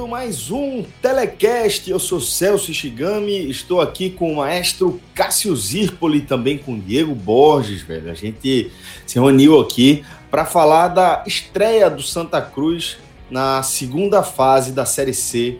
Começando mais um Telecast, eu sou Celso Ishigami, estou aqui com o maestro Cássio Zirpoli, também com Diego Borges, velho. A gente se reuniu aqui para falar da estreia do Santa Cruz na segunda fase da Série C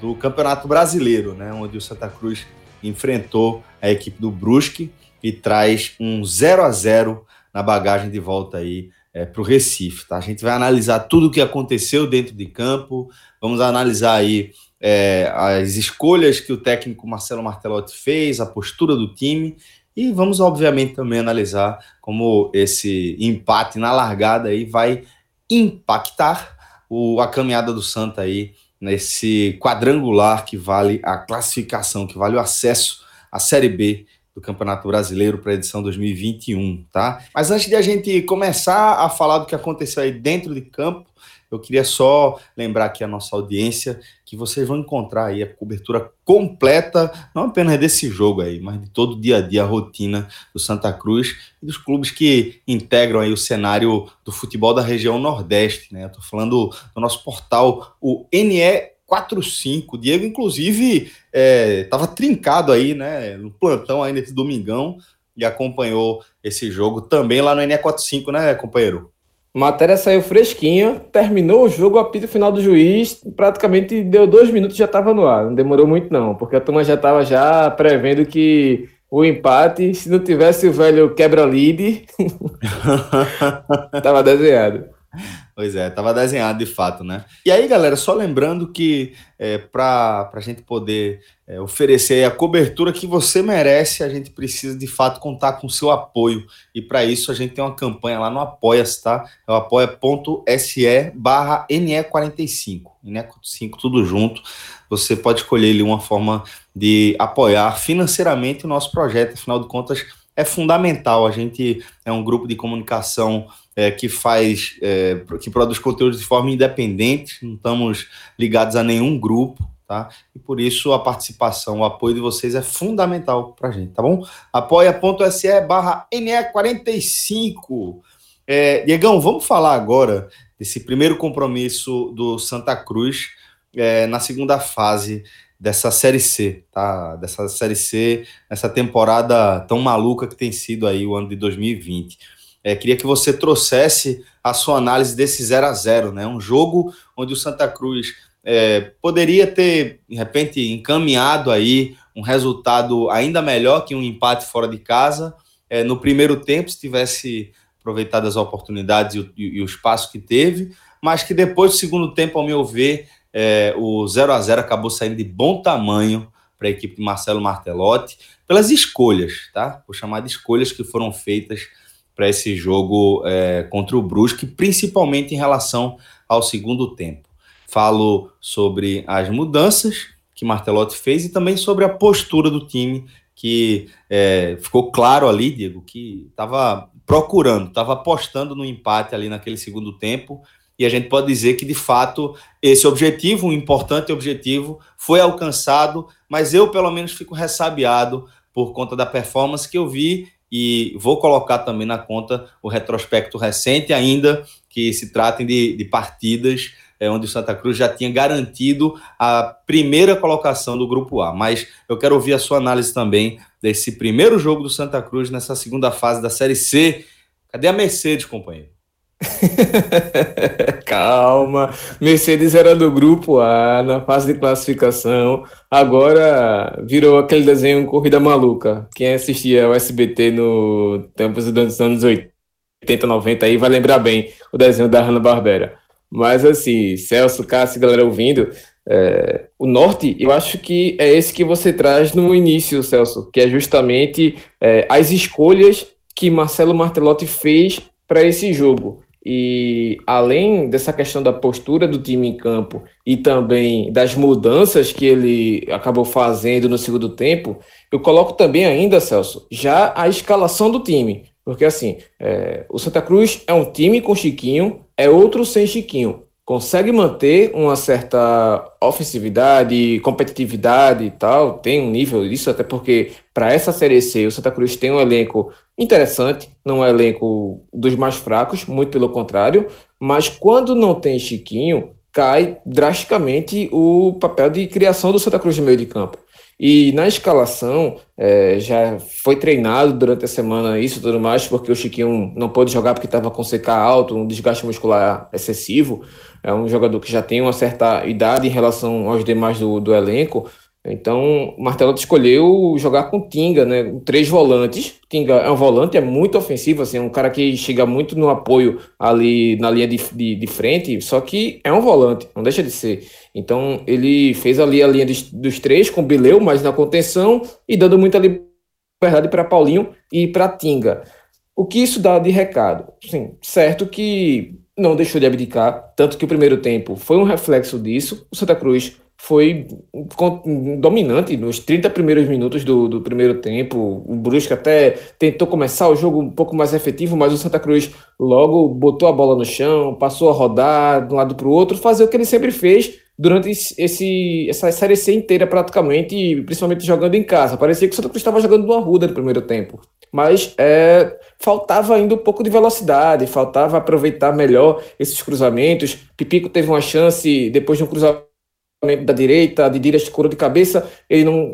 do Campeonato Brasileiro, né? Onde o Santa Cruz enfrentou a equipe do Brusque e traz um 0 a 0 na bagagem de volta aí é, para o Recife. Tá? A gente vai analisar tudo o que aconteceu dentro de campo, vamos analisar aí é, as escolhas que o técnico Marcelo Martelotti fez, a postura do time e vamos, obviamente, também analisar como esse empate na largada aí vai impactar o, a caminhada do Santa aí nesse quadrangular que vale a classificação, que vale o acesso à Série B do Campeonato Brasileiro para a edição 2021, tá? Mas antes de a gente começar a falar do que aconteceu aí dentro de campo, eu queria só lembrar aqui a nossa audiência que vocês vão encontrar aí a cobertura completa, não apenas desse jogo aí, mas de todo o dia a dia, a rotina do Santa Cruz e dos clubes que integram aí o cenário do futebol da região Nordeste, né? Tô falando do nosso portal, o NE 4-5. Diego, inclusive, estava é, trincado aí, né? No plantão aí nesse domingão e acompanhou esse jogo também lá no NE45, né, companheiro? Matéria saiu fresquinha, terminou o jogo, apito final do juiz, praticamente deu dois minutos já estava no ar. Não demorou muito não, porque a turma já estava já prevendo que o empate, se não tivesse o velho quebra-lead, estava desenhado. Pois é, estava desenhado de fato, né? E aí, galera, só lembrando que é, para a gente poder é, oferecer a cobertura que você merece, a gente precisa de fato contar com o seu apoio. E para isso a gente tem uma campanha lá no Apoia-se, tá? É o apoia.se barra NE45. NE45, tudo junto. Você pode escolher ali uma forma de apoiar financeiramente o nosso projeto, afinal de contas é fundamental. A gente é um grupo de comunicação é, que faz, é, que produz conteúdo de forma independente, não estamos ligados a nenhum grupo, tá? E por isso a participação, o apoio de vocês é fundamental para a gente, tá bom? apoia.se barra NE45. É, Diegão, vamos falar agora desse primeiro compromisso do Santa Cruz é, na segunda fase dessa Série C, tá? Dessa Série C, essa temporada tão maluca que tem sido aí o ano de 2020. É, queria que você trouxesse a sua análise desse 0 a 0 né? Um jogo onde o Santa Cruz é, poderia ter, de repente, encaminhado aí um resultado ainda melhor que um empate fora de casa. É, no primeiro tempo, se tivesse aproveitado as oportunidades e o, e o, espaço que teve, mas que depois do segundo tempo, ao meu ver, é, o 0 a 0 acabou saindo de bom tamanho para a equipe de Marcelo Martelotti, pelas escolhas, tá? Vou chamar de escolhas que foram feitas para esse jogo é, contra o Brusque, principalmente em relação ao segundo tempo. Falo sobre as mudanças que Martelotti fez e também sobre a postura do time, que é, ficou claro ali, Diego, que estava procurando, estava apostando no empate ali naquele segundo tempo. E a gente pode dizer que, de fato, esse objetivo, um importante objetivo, foi alcançado, mas eu, pelo menos, fico ressabiado por conta da performance que eu vi e vou colocar também na conta o retrospecto recente, ainda que se tratem de, de partidas é, onde o Santa Cruz já tinha garantido a primeira colocação do Grupo A. Mas eu quero ouvir a sua análise também desse primeiro jogo do Santa Cruz nessa segunda fase da Série C. Cadê a Mercedes, companheiro? Calma, Mercedes era do grupo A na fase de classificação. Agora virou aquele desenho Corrida Maluca. Quem assistia ao SBT no tempos dos anos 80 80, 90 aí vai lembrar bem o desenho da Hanna-Barbera. Mas assim, Celso, Cássio, galera ouvindo, é, o norte, eu acho que é esse que você traz no início, Celso, que é justamente é, as escolhas que Marcelo Martelotti fez para esse jogo. E além dessa questão da postura do time em campo e também das mudanças que ele acabou fazendo no segundo tempo, eu coloco também ainda, Celso, já a escalação do time. Porque assim, é, o Santa Cruz é um time com Chiquinho, é outro sem Chiquinho consegue manter uma certa ofensividade, competitividade e tal, tem um nível disso, até porque para essa Série C o Santa Cruz tem um elenco interessante, não é um elenco dos mais fracos, muito pelo contrário, mas quando não tem Chiquinho, cai drasticamente o papel de criação do Santa Cruz no meio de campo. E na escalação, é, já foi treinado durante a semana isso tudo mais, porque o Chiquinho não pôde jogar porque estava com CK alto, um desgaste muscular excessivo. É um jogador que já tem uma certa idade em relação aos demais do, do elenco. Então, o Martelo escolheu jogar com Tinga, né? Três volantes. Tinga é um volante, é muito ofensivo, assim, é um cara que chega muito no apoio ali na linha de, de, de, frente, só que é um volante, não deixa de ser. Então, ele fez ali a linha de, dos três com Bileu, mas na contenção e dando muita liberdade para Paulinho e para Tinga. O que isso dá de recado? Sim, certo que não deixou de abdicar, tanto que o primeiro tempo foi um reflexo disso. O Santa Cruz foi dominante nos 30 primeiros minutos do, do primeiro tempo. O Brusque até tentou começar o jogo um pouco mais efetivo, mas o Santa Cruz logo botou a bola no chão, passou a rodar de um lado para o outro, fazer o que ele sempre fez durante esse, essa série C inteira praticamente, principalmente jogando em casa. Parecia que o Santa Cruz estava jogando no Arruda no primeiro tempo. Mas é, faltava ainda um pouco de velocidade, faltava aproveitar melhor esses cruzamentos. Pipico teve uma chance depois de um cruzamento da direita, de direita escuro de cabeça, ele não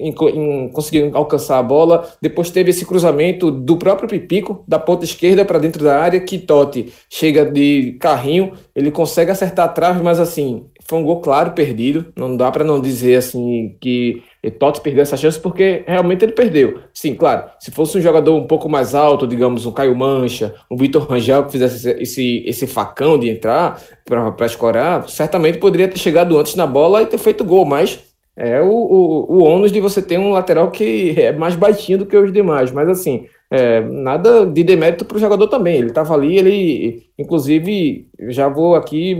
conseguiu alcançar a bola. Depois teve esse cruzamento do próprio Pipico, da ponta esquerda para dentro da área, que Totti chega de carrinho, ele consegue acertar trave, mas assim, foi um gol claro perdido. Não dá para não dizer assim que Totti perdeu essa chance porque realmente ele perdeu. Sim, claro. Se fosse um jogador um pouco mais alto, digamos um Caio Mancha, um Vitor Rangel que fizesse esse, esse facão de entrar para escorar, certamente poderia ter chegado antes na bola e ter feito gol. Mas é o, o, o ônus de você ter um lateral que é mais baixinho do que os demais. Mas assim, é, nada de demérito para o jogador também. Ele estava ali, ele, inclusive, já vou aqui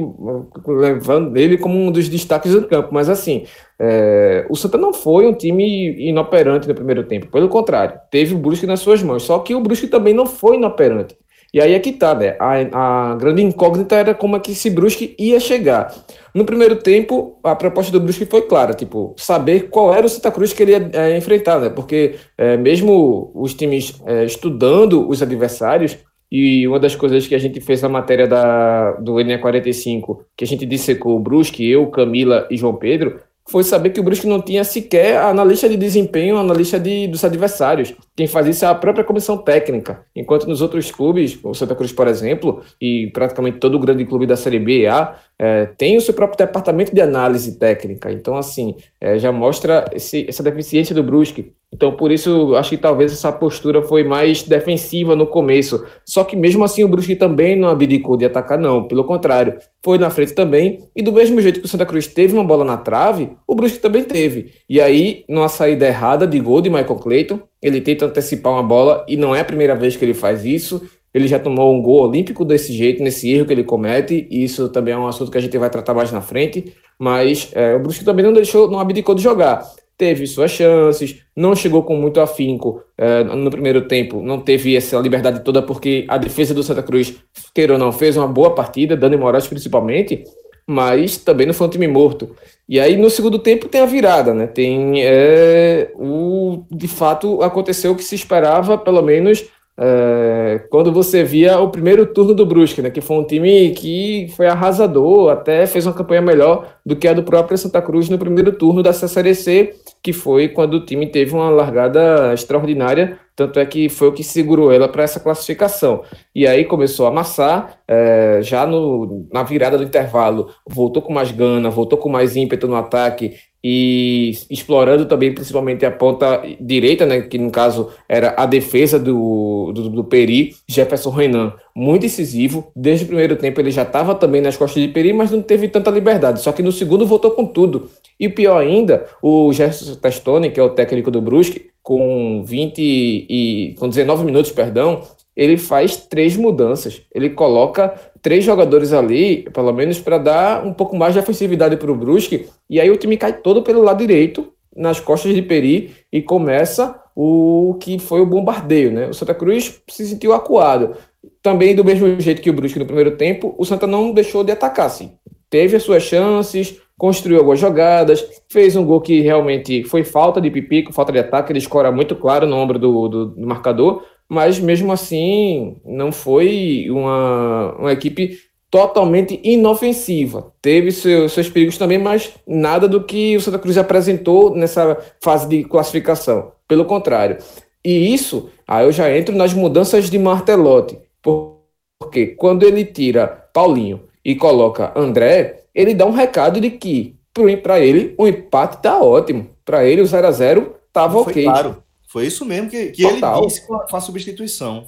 levando ele como um dos destaques do campo, mas assim, é, o Santa não foi um time inoperante no primeiro tempo, pelo contrário, teve o Brusque nas suas mãos, só que o Brusque também não foi inoperante. E aí é que tá, né? A, a grande incógnita era como é que esse Brusque ia chegar. No primeiro tempo, a proposta do Brusque foi clara, tipo, saber qual era o Santa Cruz que ele ia é, enfrentar, né? Porque é, mesmo os times é, estudando os adversários, e uma das coisas que a gente fez na matéria da, do NE45, que a gente dissecou o Brusque, eu, Camila e João Pedro, foi saber que o Brusque não tinha sequer analista de desempenho, analista de, dos adversários. Quem faz isso é a própria comissão técnica. Enquanto nos outros clubes, o Santa Cruz, por exemplo, e praticamente todo o grande clube da Série B e A, é, tem o seu próprio departamento de análise técnica. Então, assim, é, já mostra esse, essa deficiência do Brusque. Então, por isso, acho que talvez essa postura foi mais defensiva no começo. Só que mesmo assim, o Brusque também não abdicou de atacar, não. Pelo contrário, foi na frente também. E do mesmo jeito que o Santa Cruz teve uma bola na trave, o Brusque também teve. E aí, numa saída errada de gol de Michael Clayton, ele tenta antecipar uma bola e não é a primeira vez que ele faz isso. Ele já tomou um gol olímpico desse jeito, nesse erro que ele comete. E isso também é um assunto que a gente vai tratar mais na frente. Mas é, o Brusque também não deixou, não abdicou de jogar teve suas chances, não chegou com muito afinco é, no primeiro tempo, não teve essa liberdade toda porque a defesa do Santa Cruz, queira ou não, fez uma boa partida, Dani Moraes principalmente, mas também não foi um time morto. E aí no segundo tempo tem a virada, né? Tem é, o de fato aconteceu o que se esperava, pelo menos é, quando você via o primeiro turno do Brusque, né, que foi um time que foi arrasador, até fez uma campanha melhor do que a do próprio Santa Cruz no primeiro turno da Série C, que foi quando o time teve uma largada extraordinária, tanto é que foi o que segurou ela para essa classificação. E aí começou a amassar, é, já no, na virada do intervalo, voltou com mais gana, voltou com mais ímpeto no ataque, e explorando também principalmente a ponta direita, né, que no caso era a defesa do, do, do Peri, Jefferson Renan, muito incisivo, desde o primeiro tempo ele já estava também nas costas de Peri, mas não teve tanta liberdade, só que no segundo voltou com tudo, e pior ainda, o Gerson Testoni, que é o técnico do Brusque, com 20 e com 19 minutos, perdão, ele faz três mudanças. Ele coloca três jogadores ali, pelo menos para dar um pouco mais de ofensividade para o Brusque, e aí o time cai todo pelo lado direito, nas costas de Peri, e começa o que foi o bombardeio, né? O Santa Cruz se sentiu acuado. Também do mesmo jeito que o Brusque no primeiro tempo, o Santa não deixou de atacar, assim. Teve as suas chances, construiu algumas jogadas, fez um gol que realmente foi falta de pipico, falta de ataque, ele escora muito claro no ombro do, do, do marcador, mas mesmo assim não foi uma, uma equipe totalmente inofensiva. Teve seu, seus perigos também, mas nada do que o Santa Cruz apresentou nessa fase de classificação. Pelo contrário. E isso, aí eu já entro nas mudanças de Martelotti. Porque quando ele tira Paulinho e coloca André, ele dá um recado de que para ele o empate tá ótimo. Para ele o 0 a 0 tava ok. Claro. Foi isso mesmo que, que ele disse com a, com a substituição.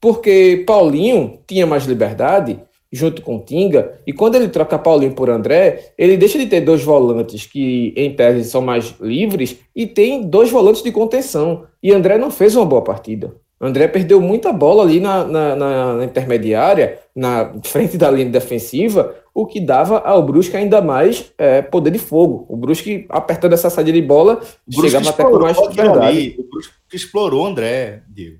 Porque Paulinho tinha mais liberdade junto com Tinga, e quando ele troca Paulinho por André, ele deixa de ter dois volantes que, em tese, são mais livres, e tem dois volantes de contenção. E André não fez uma boa partida. André perdeu muita bola ali na, na, na, intermediária, na frente da linha defensiva, o que dava ao Brusque ainda mais é, poder de fogo. O Brusque, apertando essa saída de bola, chegava até com mais verdade. O Brusque explorou o André, Diego.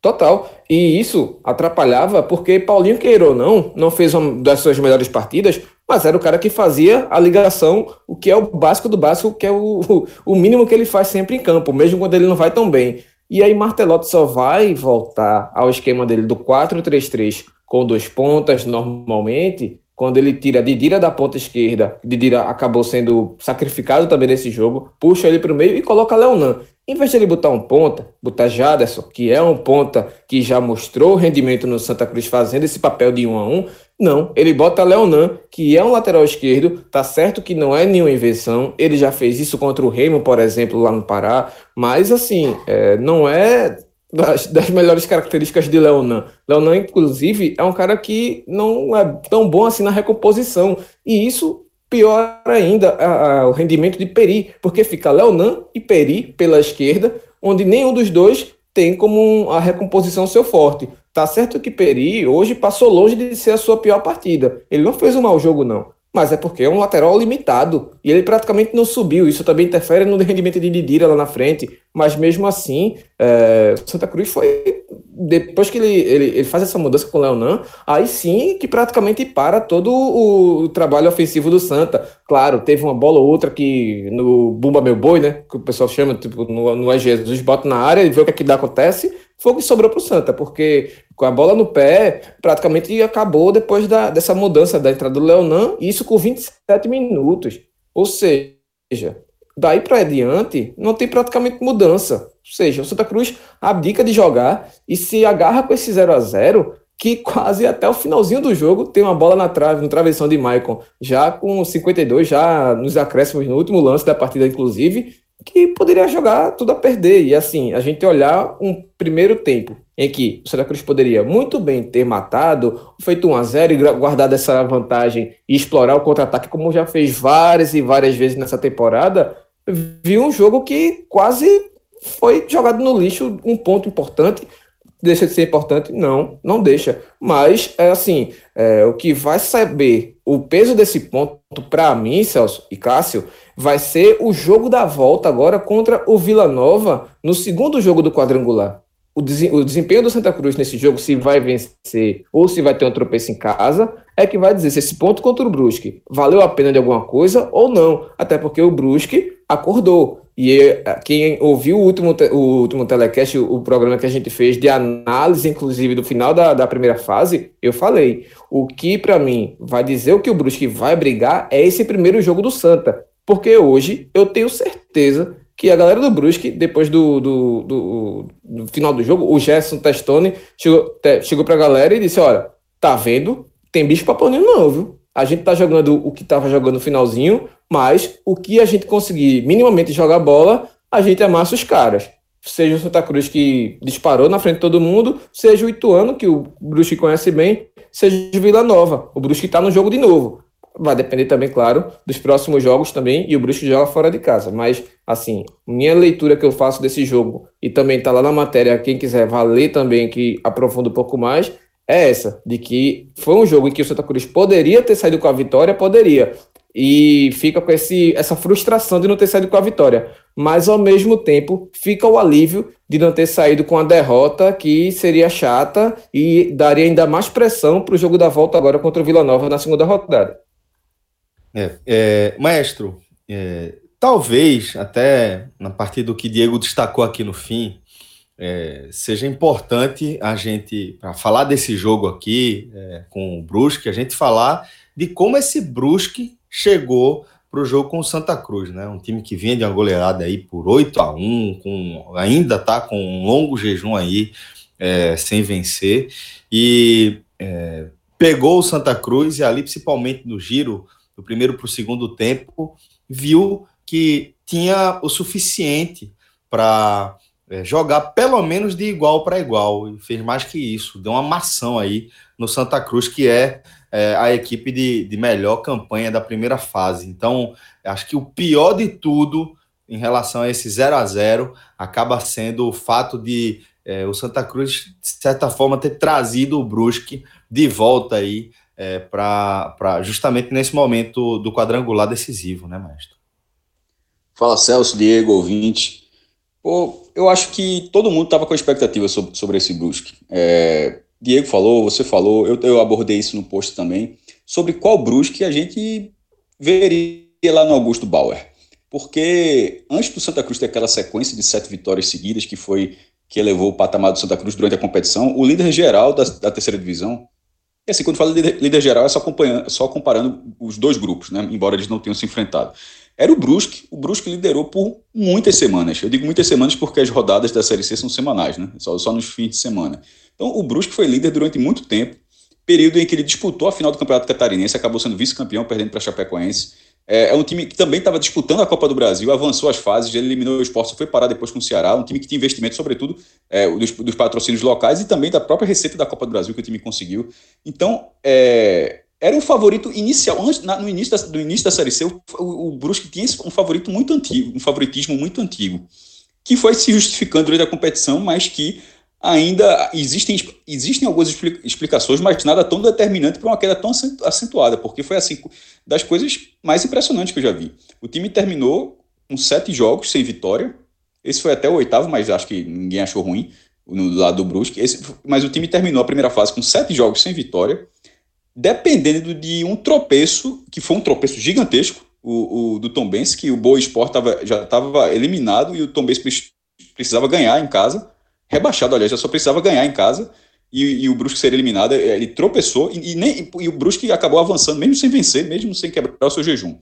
Total. E isso atrapalhava porque Paulinho, queira ou não, não fez uma das suas melhores partidas, mas era o cara que fazia a ligação, o que é o básico do básico, que é o, o mínimo que ele faz sempre em campo, mesmo quando ele não vai tão bem. E aí Martelotti só vai voltar ao esquema dele do 4-3-3 com dois pontas normalmente, quando ele tira Didira da ponta esquerda, Didira acabou sendo sacrificado também nesse jogo, puxa ele para o meio e coloca Leonan. Em vez de ele botar um ponta, botar Jaderson, que é um ponta que já mostrou rendimento no Santa Cruz fazendo esse papel de um a um, não, ele bota Leonan, que é um lateral esquerdo, tá certo que não é nenhuma invenção, ele já fez isso contra o Remo, por exemplo, lá no Pará, mas assim, é, não é das, das, melhores características de Leonan. Leonan, inclusive, é um cara que não é tão bom assim na recomposição, e isso pior ainda a, a, o rendimento de Peri, porque fica Leonan e Peri pela esquerda, onde nenhum dos dois tem como a recomposição seu forte. Tá certo que Peri hoje passou longe de ser a sua pior partida. Ele não fez um mau jogo, não. Mas é porque é um lateral limitado. E ele praticamente não subiu. Isso também interfere no rendimento de Didira lá na frente. Mas mesmo assim, é, Santa Cruz foi depois que ele, ele, ele, faz essa mudança com o Leonan, aí sim que praticamente para todo o, trabalho ofensivo do Santa. Claro, teve uma bola ou outra que no Bumba Meu Boi, né? Que o pessoal chama, tipo, no, no Jesus bota na área e vê o que, é que dá, acontece. Foi o que sobrou para o Santa, porque com a bola no pé, praticamente acabou depois da, dessa mudança da entrada do Leonan, isso com 27 minutos. Ou seja, daí para diante, não tem praticamente mudança. Ou seja, o Santa Cruz abdica de jogar e se agarra com esse 0 a 0 que quase até o finalzinho do jogo tem uma bola na trave, no travessão de Maicon, já com 52, já nos acréscimos no último lance da partida, inclusive, que poderia jogar tudo a perder. E assim, a gente olhar um primeiro tempo em que o Santa Cruz poderia muito bem ter matado, feito 1 a 0 e guardado essa vantagem e explorar o contra-ataque, como já fez várias e várias vezes nessa temporada, viu um jogo que quase foi jogado no lixo um ponto importante. Deixa de ser importante? Não, não deixa. Mas, é assim, é, o que vai saber o peso desse ponto, para mim, Celso e Cássio, vai ser o jogo da volta agora contra o Vila Nova no segundo jogo do quadrangular. O, desempenho do Santa Cruz nesse jogo, se vai vencer ou se vai ter um tropeço em casa, é que vai dizer se esse ponto contra o Brusque valeu a pena de alguma coisa ou não. Até porque o Brusque acordou. E eh, quem ouviu o último, o último telecast, o programa que a gente fez de análise, inclusive, do final da, da primeira fase, eu falei. O que, para mim, vai dizer o que o Brusque vai brigar é esse primeiro jogo do Santa. Porque hoje eu tenho certeza que a galera do Brusque, depois do, do, do, do final do jogo, o Gerson Testoni chegou, te, chegou pra galera e disse: Olha, tá vendo? Tem bicho pôr não, viu? A gente tá jogando o que tava jogando no finalzinho, mas o que a gente conseguir minimamente jogar bola, a gente amassa os caras. Seja o Santa Cruz que disparou na frente de todo mundo, seja o Ituano, que o Brusque conhece bem, seja o Vila Nova. O Brusque tá no jogo de novo. Vai depender também, claro, dos próximos jogos também, e o Brusque joga fora de casa. Mas, assim, minha leitura que eu faço desse jogo, e também tá lá na matéria, quem quiser valer também, que aprofunda um pouco mais, é essa, de que foi um jogo em que o Santa Cruz poderia ter saído com a vitória, poderia. E fica com esse, essa frustração de não ter saído com a vitória. Mas ao mesmo tempo fica o alívio de não ter saído com a derrota, que seria chata e daria ainda mais pressão para o jogo da volta agora contra o Vila Nova na segunda rodada. É, é, maestro, é, talvez até na partir do que Diego destacou aqui no fim, é, seja importante a gente, para falar desse jogo aqui é, com o Brusque, a gente falar de como esse Brusque chegou para o jogo com o Santa Cruz, né? Um time que vinha de uma goleada aí por 8 a 1 com, ainda tá com um longo jejum aí é, sem vencer, e é, pegou o Santa Cruz e ali, principalmente no giro do primeiro para o segundo tempo, viu que tinha o suficiente para é, jogar pelo menos de igual para igual, e fez mais que isso, deu uma mação aí no Santa Cruz, que é, é a equipe de, de melhor campanha da primeira fase. Então, acho que o pior de tudo em relação a esse 0 a 0 acaba sendo o fato de é, o Santa Cruz, de certa forma, ter trazido o Brusque de volta aí é, para justamente nesse momento do quadrangular decisivo, né, mestre? Fala Celso, Diego, ouvinte. Pô, eu acho que todo mundo estava com expectativa sobre, sobre esse Brusque. É, Diego falou, você falou, eu, eu abordei isso no post também, sobre qual Brusque a gente veria lá no Augusto Bauer. Porque antes do Santa Cruz ter aquela sequência de sete vitórias seguidas que foi que elevou o patamar do Santa Cruz durante a competição, o líder geral da, da terceira divisão e assim, quando fala de líder, geral, é só, só comparando os dois grupos, né? embora eles não tenham se enfrentado. Era o Brusque, o Brusque liderou por muitas semanas. Eu digo muitas semanas porque as rodadas da Série C são semanais, né? só, só nos fins de semana. Então, o Brusque foi líder durante muito tempo, período em que ele disputou a final do Campeonato Catarinense, acabou sendo vice-campeão, perdendo para Chapecoense. É, é, um time que também estava disputando a Copa do Brasil, avançou as fases, eliminou o esporte, foi parar depois com o Ceará, um time que tinha investimento, sobretudo, é, dos, dos, patrocínios locais e também da própria receita da Copa do Brasil que o time conseguiu. Então, é, era um favorito inicial, antes, na, no início da, do início da Série C, o, o, o Brusque tinha um favorito muito antigo, um favoritismo muito antigo, que foi se justificando durante a competição, mas que ainda existem, existem algumas explicações, mas nada tão determinante para uma queda tão acentuada, porque foi assim das coisas mais impressionantes que eu já vi. O time terminou com sete jogos sem vitória. Esse foi até o oitavo, mas acho que ninguém achou ruim no lado do Brusque. Esse, mas o time terminou a primeira fase com sete jogos sem vitória, dependendo de um tropeço, que foi um tropeço gigantesco, o, o do Tom Benz, que o Boa Sport tava, já estava eliminado e o Tom Benz precisava ganhar em casa rebaixado, aliás, já só precisava ganhar em casa e, e o Brusque ser eliminado. É, ele tropeçou e, e, nem, e o Brusque acabou avançando, mesmo sem vencer, mesmo sem quebrar o seu jejum.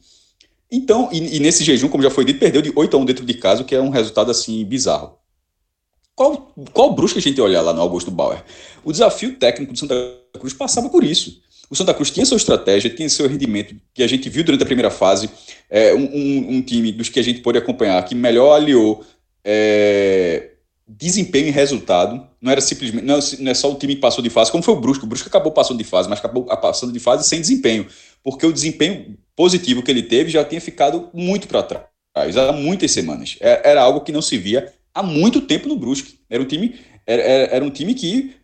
Então, e, e, nesse jejum, como já foi dito, perdeu de 8 a 1 dentro de casa, o que é um resultado assim bizarro. Qual, qual Brusque a gente olhar lá no Augusto Bauer? O desafio técnico do Santa Cruz passava por isso. O Santa Cruz tinha sua estratégia, tinha seu rendimento, que a gente viu durante a primeira fase. É, um, um, um time dos que a gente pôde acompanhar, que melhor aliou é, desempenho e resultado. Não era simplesmente não, é só o time que passou de fase, como foi o Brusque. O Brusque acabou passando de fase, mas acabou passando de fase sem desempenho, porque o desempenho positivo que ele teve já tinha ficado muito para trás, há muitas semanas. É, era algo que não se via há muito tempo no Brusque. Era um time, era, era um time que,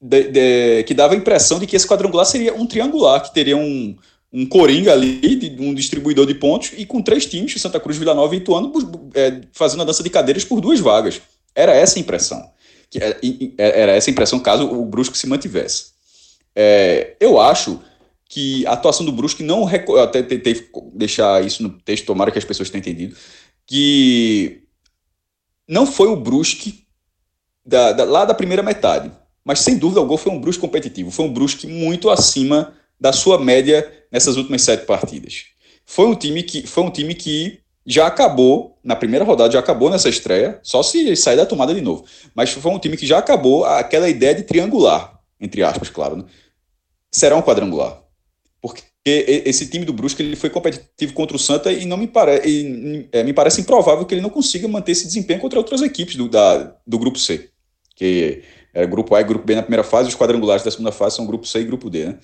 de, de, que dava a impressão de que esse quadrangular seria um triangular, que teria um, um coringa ali, de, um distribuidor de pontos, e com três times, Santa Cruz, Vila Nova e Ituano, é, fazendo a dança de cadeiras por duas vagas. Era essa a impressão. Que é, era essa a impressão caso o Brusque se mantivesse. É, eu acho que a atuação do Brusque não. Eu até tentei deixar isso no texto, tomara que as pessoas tenham entendido. Que não foi o Brusque da, da, lá da primeira metade. Mas sem dúvida o gol foi um Brusque competitivo. Foi um Brusque muito acima da sua média nessas últimas sete partidas. Foi um time que, foi um time que já acabou, na primeira rodada já acabou nessa estreia, só se sair da tomada de novo. Mas foi um time que já acabou aquela ideia de triangular, entre aspas, claro. Né? Será um quadrangular. Porque esse time do Brusque ele foi competitivo contra o Santa e não me, pare, e, é, me parece improvável que ele não consiga manter esse desempenho contra outras equipes do, da, do grupo C. Que era grupo A e grupo B na primeira fase, os quadrangulares da segunda fase são grupo C e grupo D. Né?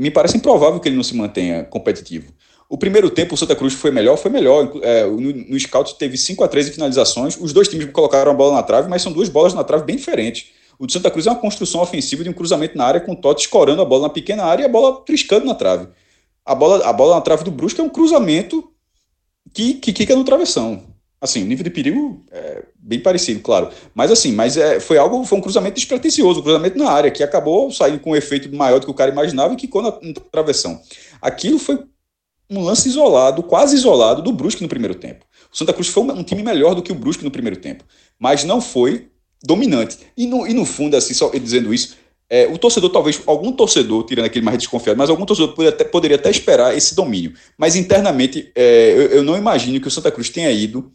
Me parece improvável que ele não se mantenha competitivo. O primeiro tempo, o Santa Cruz foi melhor, foi melhor. É, no, no scout teve 5 a 13 finalizações. Os dois times colocaram a bola na trave, mas são duas bolas na trave bem diferentes. O de Santa Cruz é uma construção ofensiva de um cruzamento na área com o Totti escorando a bola na pequena área e a bola triscando na trave. A bola, a bola na trave do Brusque é um cruzamento que, que quica no travessão. Assim, o nível de perigo é bem parecido, claro. Mas assim, mas é, foi algo, foi um cruzamento despretensioso, um cruzamento na área, que acabou saindo com um efeito maior do que o cara imaginava e quicou na, na travessão. Aquilo foi um lance isolado, quase isolado, do Brusque no primeiro tempo. O Santa Cruz foi um time melhor do que o Brusque no primeiro tempo, mas não foi dominante. E no, e no fundo, assim, só dizendo isso, é, o torcedor, talvez, algum torcedor, tirando aquele mais desconfiado, mas algum torcedor poderia até, poderia até esperar esse domínio. Mas internamente, é, eu, eu, não imagino que o Santa Cruz tenha ido,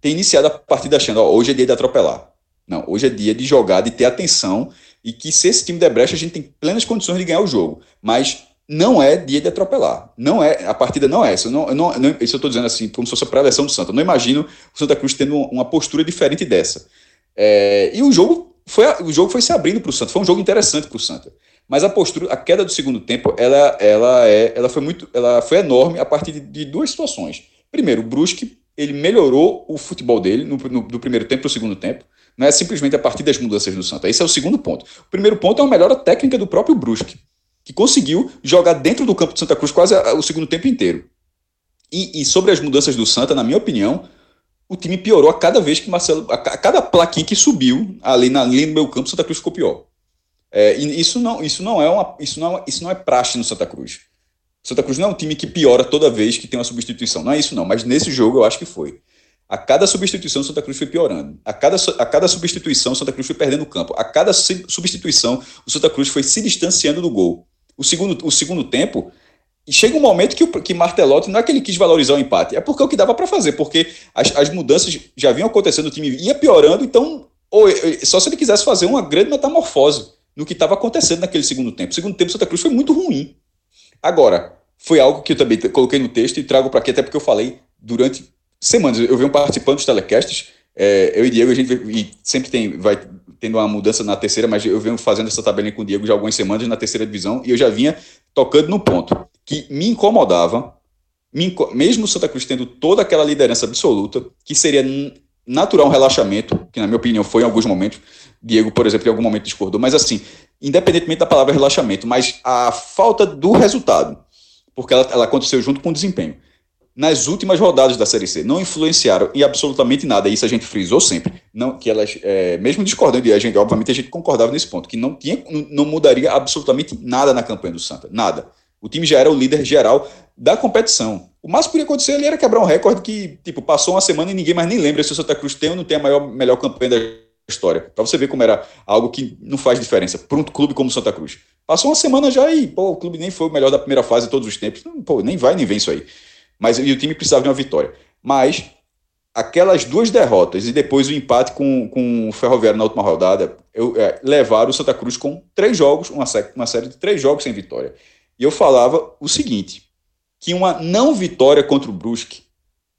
tenha iniciado a partida achando, ó, hoje é dia de atropelar. Não, hoje é dia de jogar, de ter atenção, e que se esse time der brecha, a gente tem plenas condições de ganhar o jogo. Mas não é dia de atropelar. Não é, a partida não é essa. Não, não, isso eu estou dizendo assim, como se fosse a pré-eleção do Santa. Eu não imagino o Santa Cruz tendo uma postura diferente dessa. É, e o jogo foi, o jogo foi se abrindo para o Santa. Foi um jogo interessante para o Santa. Mas a postura, a queda do segundo tempo, ela, ela, é, ela foi muito, ela foi enorme a partir de, de duas situações. Primeiro, o Brusque ele melhorou o futebol dele no, no, do primeiro tempo para o segundo tempo. Não é simplesmente a partir das mudanças do Santa. Esse é o segundo ponto. O primeiro ponto é uma melhora técnica do próprio Brusque, que conseguiu jogar dentro do campo de Santa Cruz quase o segundo tempo inteiro. E, e sobre as mudanças do Santa, na minha opinião, o time piorou a cada vez que Marcelo. A cada plaquinha que subiu ali na linha do meu campo, Santa Cruz ficou pior. É, isso não, isso não é uma, isso não, isso não é praxe no Santa Cruz. Santa Cruz não é um time que piora toda vez que tem uma substituição. Não é isso, não. Mas nesse jogo eu acho que foi. A cada substituição, Santa Cruz foi piorando. A cada, a cada substituição, Santa Cruz foi perdendo o campo. A cada substituição, o Santa Cruz foi se distanciando do gol. O segundo, o segundo tempo, chega um momento que, o, que Martelotti não é que ele quis valorizar o empate, é porque é o que dava para fazer, porque as, as mudanças já vinham acontecendo, o time ia piorando, então ou, só se ele quisesse fazer uma grande metamorfose no que estava acontecendo naquele segundo tempo. O segundo tempo Santa Cruz foi muito ruim. Agora, foi algo que eu também coloquei no texto e trago para aqui, até porque eu falei durante semanas. Eu venho participando dos telecasts, é, eu e Diego, a gente e sempre tem, vai tendo uma mudança na terceira, mas eu venho fazendo essa tabela com o Diego já algumas semanas na terceira divisão e eu já vinha tocando no ponto que me incomodava, me mesmo o Santa Cruz tendo toda aquela liderança absoluta, que seria natural um relaxamento, que na minha opinião foi em alguns momentos, Diego, por exemplo, em algum momento discordou, mas assim, independentemente da palavra relaxamento, mas a falta do resultado, porque ela, ela aconteceu junto com o desempenho. Nas últimas rodadas da Série C, não influenciaram em absolutamente nada, isso a gente frisou sempre, não que elas, é, mesmo discordando, e a gente, obviamente, a gente concordava nesse ponto, que não, tinha, não mudaria absolutamente nada na campanha do Santa, nada. O time já era o líder geral da competição. O máximo que podia acontecer ali era quebrar um recorde que, tipo, passou uma semana e ninguém mais nem lembra se o Santa Cruz tem ou não tem a maior, melhor campanha da história. Para você ver como era algo que não faz diferença para um clube como o Santa Cruz. Passou uma semana já e, pô, o clube nem foi o melhor da primeira fase de todos os tempos. Pô, nem vai nem vem isso aí. Mas e o time precisava de uma vitória. Mas aquelas duas derrotas e depois o empate com, com o Ferroviário na última rodada eu, é, levaram o Santa Cruz com três jogos, uma, uma série de três jogos sem vitória. E eu falava o seguinte: que uma não vitória contra o Brusque,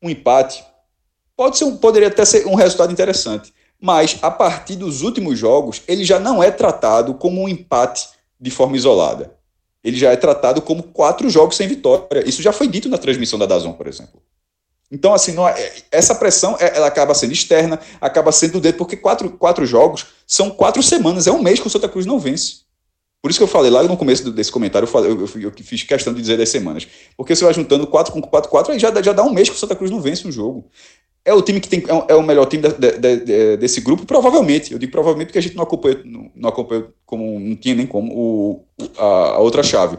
um empate, pode ser um, poderia até ser um resultado interessante. Mas a partir dos últimos jogos, ele já não é tratado como um empate de forma isolada. Ele já é tratado como quatro jogos sem vitória. Isso já foi dito na transmissão da Dazon, por exemplo. Então, assim, é, essa pressão é, ela acaba sendo externa, acaba sendo dentro, porque quatro, quatro jogos são quatro semanas, é um mês que o Santa Cruz não vence. Por isso que eu falei lá no começo desse comentário, eu, falei, eu, eu, eu fiz questão de dizer 10 semanas. Porque você vai juntando 4 com 4, 4, aí já, já dá um mês que o Santa Cruz não vence um jogo. É o time que tem é, o melhor time de, de, de, desse grupo, provavelmente. Eu digo provavelmente porque a gente não acompanhou, não, não como não tinha nem como o, a, a outra chave.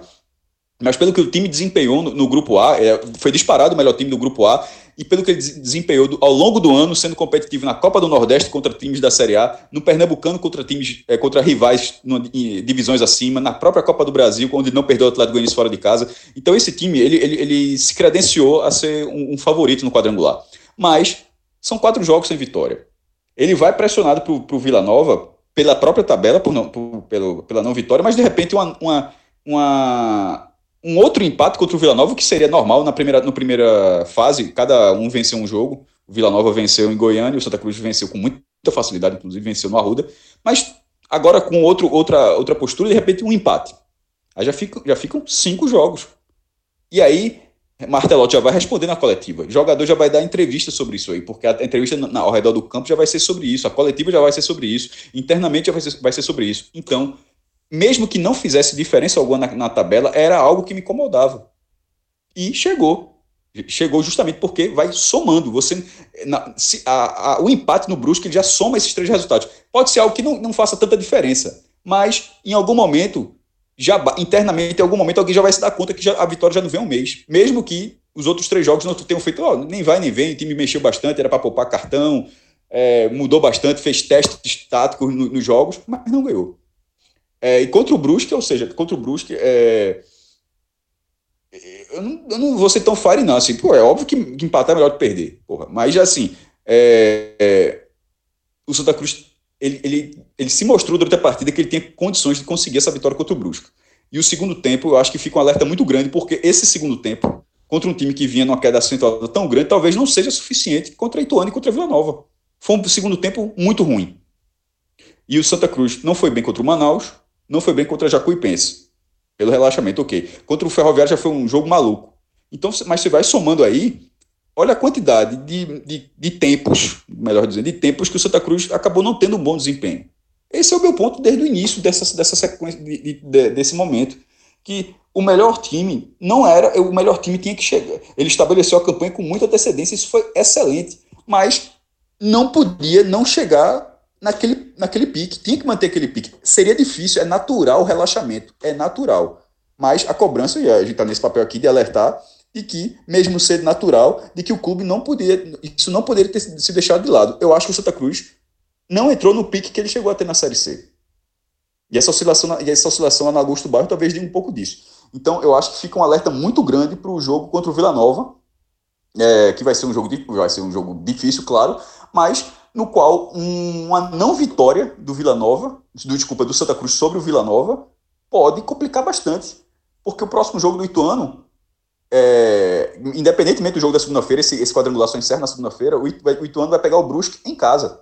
Mas pelo que o time desempenhou no, no grupo A, é, foi disparado o melhor time do grupo A, e pelo que ele desempenhou do, ao longo do ano, sendo competitivo na Copa do Nordeste contra times da Série A, no Pernambucano contra times é, contra rivais no, em divisões acima, na própria Copa do Brasil, onde não perdeu o Atlético Goianiense fora de casa. Então esse time, ele, ele, ele se credenciou a ser um, um favorito no quadrangular. Mas são quatro jogos sem vitória. Ele vai pressionado para o Vila Nova pela própria tabela, por não, por, pelo, pela não vitória, mas de repente uma, uma, uma um outro empate contra o Vila Nova, que seria normal na primeira, na primeira fase, cada um venceu um jogo. O Vila Nova venceu em Goiânia, o Santa Cruz venceu com muita facilidade, inclusive venceu no Arruda. Mas agora com outro, outra, outra postura, de repente um empate. Aí já, fica, já ficam cinco jogos. E aí, Martelotti já vai responder na coletiva. O jogador já vai dar entrevista sobre isso aí, porque a entrevista na, ao redor do campo já vai ser sobre isso, a coletiva já vai ser sobre isso, internamente já vai ser, vai ser sobre isso. Então, mesmo que não fizesse diferença alguma na, na tabela, era algo que me incomodava. E chegou. Chegou justamente porque vai somando. Você, na, se, a, a, o empate no Brusque já soma esses três resultados. Pode ser algo que não, não faça tanta diferença, mas em algum momento, já internamente, em algum momento, alguém já vai se dar conta que já, a vitória já não vem um mês. Mesmo que os outros três jogos não tenham feito, oh, nem vai nem vem, o time mexeu bastante, era para poupar cartão, é, mudou bastante, fez testes táticos no, nos jogos, mas não ganhou. É, e contra o Brusque, ou seja, contra o Brusque, é, eu, não, eu não vou ser tão fire, não. Assim, pô, é óbvio que, que empatar é melhor que perder. Porra. Mas, assim, é, é, o Santa Cruz ele, ele, ele se mostrou durante a partida que ele tinha condições de conseguir essa vitória contra o Brusque. E o segundo tempo, eu acho que fica um alerta muito grande, porque esse segundo tempo, contra um time que vinha numa queda acentuada tão grande, talvez não seja suficiente contra a Ituano e contra a Vila Nova. Foi um segundo tempo muito ruim. E o Santa Cruz não foi bem contra o Manaus, não foi bem contra Jacuipense. Pelo relaxamento, ok. Contra o Ferroviário já foi um jogo maluco. Então, mas você vai somando aí, olha a quantidade de, de, de tempos, melhor dizendo, de tempos que o Santa Cruz acabou não tendo um bom desempenho. Esse é o meu ponto desde o início dessa, dessa sequência, de, de, desse momento. Que o melhor time não era, o melhor time tinha que chegar. Ele estabeleceu a campanha com muita antecedência, isso foi excelente. Mas não podia não chegar naquele, naquele pique, tinha que manter aquele pique. Seria difícil, é natural o relaxamento, é natural. Mas a cobrança, e a gente está nesse papel aqui de alertar, de que, mesmo sendo natural, de que o clube não poderia, isso não poderia ter se deixado de lado. Eu acho que o Santa Cruz não entrou no pique que ele chegou a ter na Série C. E essa oscilação, e essa oscilação lá no Augusto talvez dê um pouco disso. Então, eu acho que fica um alerta muito grande para o jogo contra o Vila Nova, é, que vai ser um jogo vai ser um jogo difícil, claro, mas no qual uma não vitória do Vila Nova, do, desculpa, do Santa Cruz sobre o Vila Nova, pode complicar bastante. Porque o próximo jogo do Ituano, é, independentemente do jogo da segunda-feira, esse, esse quadrangular só encerra na segunda-feira, o, Ituano vai pegar o Brusque em casa.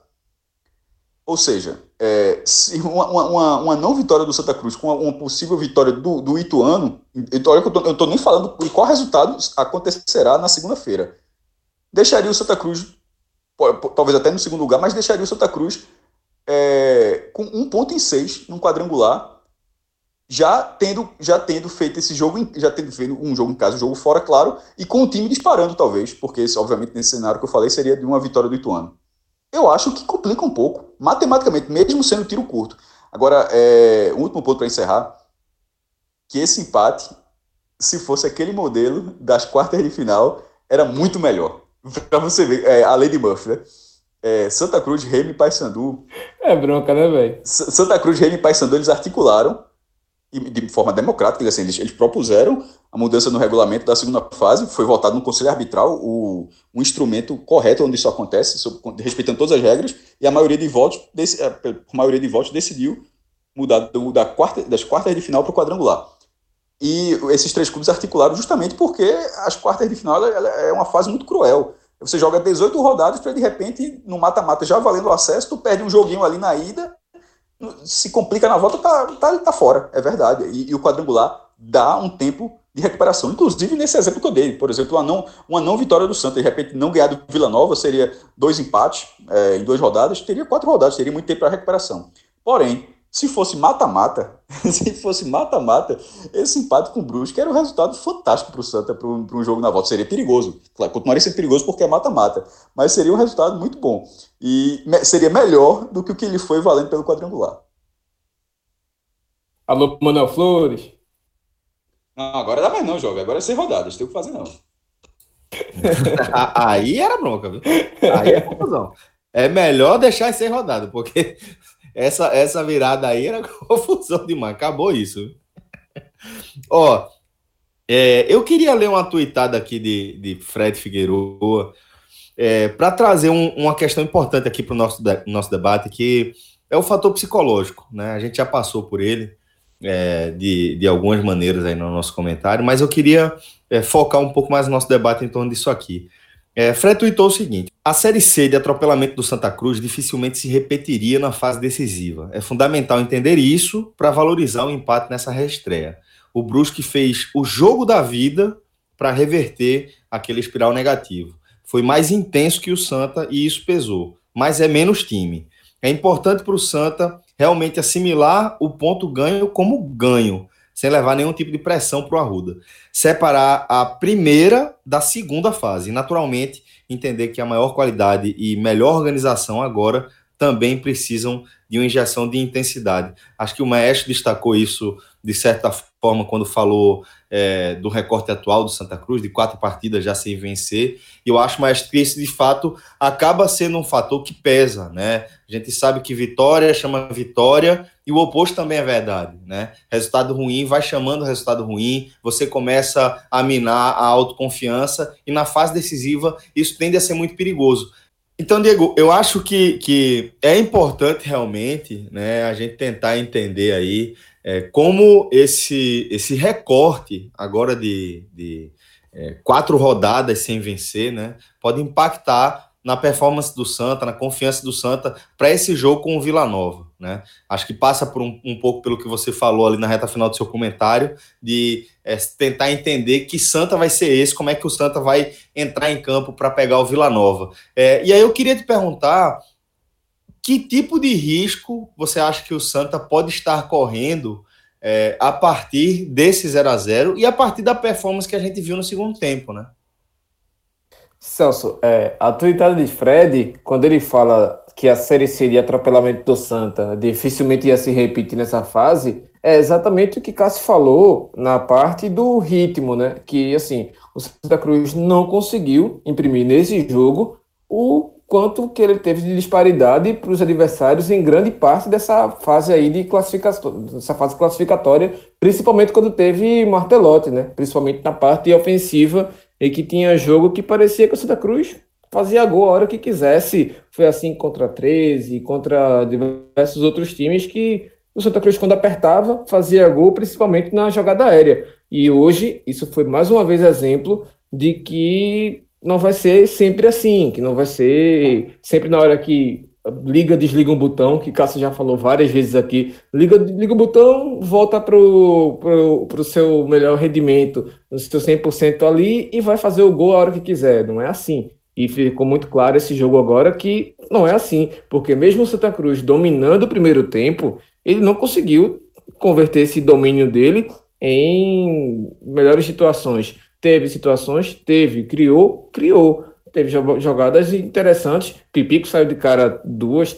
Ou seja, é, uma, uma, uma, não vitória do Santa Cruz com uma, possível vitória do, do Ituano, então, eu não estou nem falando qual resultado acontecerá na segunda-feira. Deixaria o Santa Cruz talvez até no segundo lugar, mas deixaria o Santa Cruz é, com um ponto em seis num quadrangular, já tendo, já tendo feito esse jogo, já tendo feito um jogo em casa, um jogo fora, claro, e com o time disparando, talvez, porque obviamente, nesse cenário que eu falei, seria de uma vitória do Ituano. Eu acho que complica um pouco, matematicamente, mesmo sendo tiro curto. Agora, é, um último ponto para encerrar, que esse empate, se fosse aquele modelo das quartas de final, era muito melhor. Pra você ver, é, a Lady Murphy, né? É, Santa Cruz, Remy e Paysandu. É bronca, né, velho? Santa Cruz, Remy e Paysandu, eles articularam de forma democrática, assim, eles, eles, propuseram a mudança no regulamento da segunda fase, foi votado no Conselho Arbitral o, o instrumento correto onde isso acontece, sobre, respeitando todas as regras, e a maioria de votos, desse, a maioria de votos decidiu mudar do, da quarta, das quartas de final para o quadrangular. E esses três clubes articularam justamente porque as quartas de final ela, é uma fase muito cruel. Você joga 18 rodadas para de repente, no mata-mata, já valendo o acesso, tu perde um joguinho ali na ida, se complica na volta, tá, tá, tá fora. É verdade. E, e o quadrangular dá um tempo de recuperação. Inclusive nesse exemplo que eu dei. Por exemplo, uma não, uma não vitória do Santos, de repente não ganhar do Vila Nova, seria dois empates é, em duas rodadas, teria quatro rodadas, teria muito tempo para recuperação. Porém, se fosse mata-mata, se fosse mata-mata, esse empate com o Brusque era um resultado fantástico para o Santa, para um jogo na volta. Seria perigoso. Claro, continuaria sendo perigoso porque é mata-mata, mas seria um resultado muito bom. E seria melhor do que o que ele foi valendo pelo quadrangular. Alô, Manuel Flores. Não, agora dá mais não, joga. Agora é sem rodadas, tem o que fazer não. Aí era bronca, viu? Aí é confusão. É melhor deixar sem rodada, porque essa, essa virada aí era confusão demais. Acabou isso. Ó, é, eu queria ler uma tweetada aqui de, de Fred Figueiredo é, para trazer um, uma questão importante aqui para o nosso, de, nosso debate, que é o fator psicológico. Né? A gente já passou por ele. é, de, de algumas maneiras aí no nosso comentário, mas eu queria é, focar um pouco mais o nosso debate em torno disso aqui. É, Fred tweetou o seguinte: a Série C de atropelamento do Santa Cruz dificilmente se repetiria na fase decisiva. É fundamental entender isso para valorizar o empate nessa reestreia. O Brusque fez o jogo da vida para reverter aquele espiral negativo. Foi mais intenso que o Santa e isso pesou, mas é menos time. É importante para o Santa realmente assimilar o ponto ganho como ganho, sem levar nenhum tipo de pressão para o Arruda. Separar a primeira da segunda fase. Naturalmente, entender que a maior qualidade e melhor organização agora também precisam de uma injeção de intensidade. Acho que o Maestro destacou isso de certa forma quando falou é, do recorte atual do Santa Cruz, de quatro partidas já sem vencer. E eu acho, Maestro, que esse de fato acaba sendo um fator que pesa, né? A gente sabe que vitória chama vitória e o oposto também é verdade, né? Resultado ruim vai chamando resultado ruim, você começa a minar a autoconfiança e na fase decisiva isso tende a ser muito perigoso. Então, Diego, eu acho que, que é importante realmente né, a gente tentar entender aí é, como esse, esse recorte agora de, de é, quatro rodadas sem vencer né, pode impactar na performance do Santa, na confiança do Santa para esse jogo com o Vila Nova. Né? Acho que passa por um, um, pouco pelo que você falou ali na reta final do seu comentário, de é, tentar entender que Santa vai ser esse, como é que o Santa vai entrar em campo para pegar o Vila Nova. É, e aí eu queria te perguntar que tipo de risco você acha que o Santa pode estar correndo é, a partir desse 0 a 0 e a partir da performance que a gente viu no segundo tempo, né? Celso, é, a tweetada de Fred, quando ele fala que a série C de atropelamento do Santa dificilmente ia se repetir nessa fase, é exatamente o que Cássio falou na parte do ritmo, né? Que assim, o Santa Cruz não conseguiu imprimir nesse jogo o quanto que ele teve de disparidade para os adversários em grande parte dessa fase aí de classificação, dessa fase classificatória, principalmente quando teve martelote, né? Principalmente na parte ofensiva e que tinha jogo que parecia que o Santa Cruz fazia gol a hora que quisesse. Foi assim contra 13, contra diversos outros times que o Santa Cruz, quando apertava, fazia gol, principalmente na jogada aérea. E hoje, isso foi mais uma vez exemplo de que não vai ser sempre assim, que não vai ser sempre na hora que liga, desliga um botão, que Cássio já falou várias vezes aqui, liga, liga o botão, volta para pro seu melhor rendimento, no seu 100% ali e vai fazer o gol a hora que quiser, não é assim. E ficou muito claro esse jogo agora que não é assim, porque mesmo o Santa Cruz dominando o primeiro tempo, ele não conseguiu converter esse domínio dele em melhores situações. Teve situações, teve, criou, criou teve jogadas interessantes. Pipico saiu de cara duas,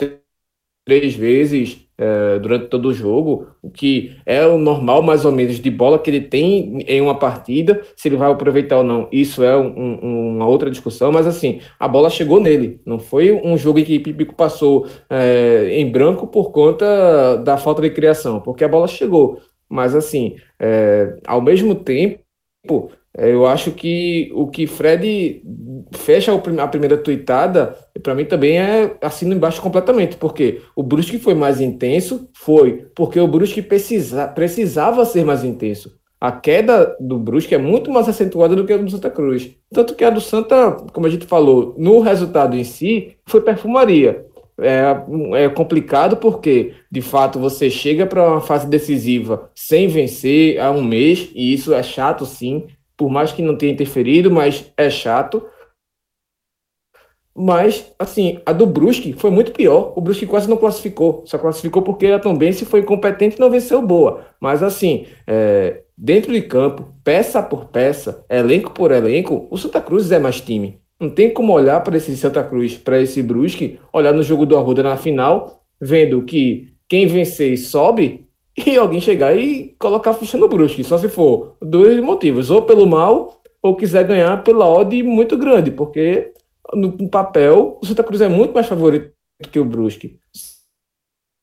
três vezes é, durante todo o jogo, o que é o normal, mais ou menos, de bola que ele tem em uma partida. Se ele vai aproveitar ou não, isso é um, um, uma outra discussão. Mas assim, a bola chegou nele. Não foi um jogo em que Pipico passou é, em branco por conta da falta de criação, porque a bola chegou. Mas assim, é, ao mesmo tempo eu acho que o que Fred fecha a primeira tuitada, para mim também é assino embaixo completamente, porque o Brusque foi mais intenso, foi, porque o Brusque precisa, precisava ser mais intenso. A queda do Brusque é muito mais acentuada do que a do Santa Cruz. Tanto que a do Santa, como a gente falou, no resultado em si, foi perfumaria. É, é complicado porque, de fato, você chega para uma fase decisiva sem vencer há um mês, e isso é chato sim por mais que não tenha interferido, mas é chato. Mas, assim, a do Brusque foi muito pior. O Brusque quase não classificou. Só classificou porque a Tombense foi incompetente e não venceu boa. Mas, assim, é, dentro de campo, peça por peça, elenco por elenco, o Santa Cruz é mais time. Não tem como olhar para esse Santa Cruz, para esse Brusque, olhar no jogo do Arruda na final, vendo que quem vencer sobe e alguém chegar e colocar a ficha no Brusque, só se for dois motivos, ou pelo mal, ou quiser ganhar pela odd muito grande, porque no papel o Santa Cruz é muito mais favorito que o Brusque.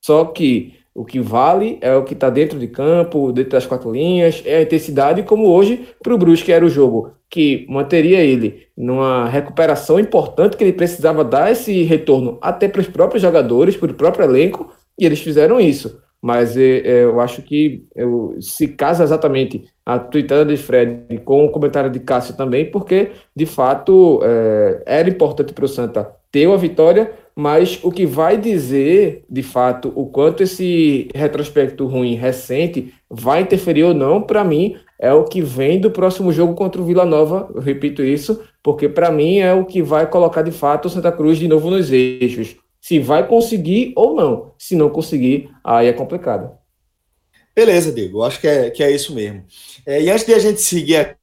Só que o que vale é o que está dentro de campo, dentro das quatro linhas, é a intensidade, como hoje para o Brusque era o jogo que manteria ele numa recuperação importante, que ele precisava dar esse retorno até para os próprios jogadores, para o próprio elenco, e eles fizeram isso. Mas é, é, eu acho que se casa exatamente a tweetada de Fred com o comentário de Cássio também, porque de fato é, era importante para o Santa ter uma vitória, mas o que vai dizer de fato o quanto esse retrospecto ruim recente vai interferir ou não, para mim, é o que vem do próximo jogo contra o Vila Nova, eu repito isso, porque para mim é o que vai colocar de fato o Santa Cruz de novo nos eixos. Se vai conseguir ou não. Se não conseguir, aí é complicado. Beleza, Diego. Acho que é, que é isso mesmo. É, e antes de a gente seguir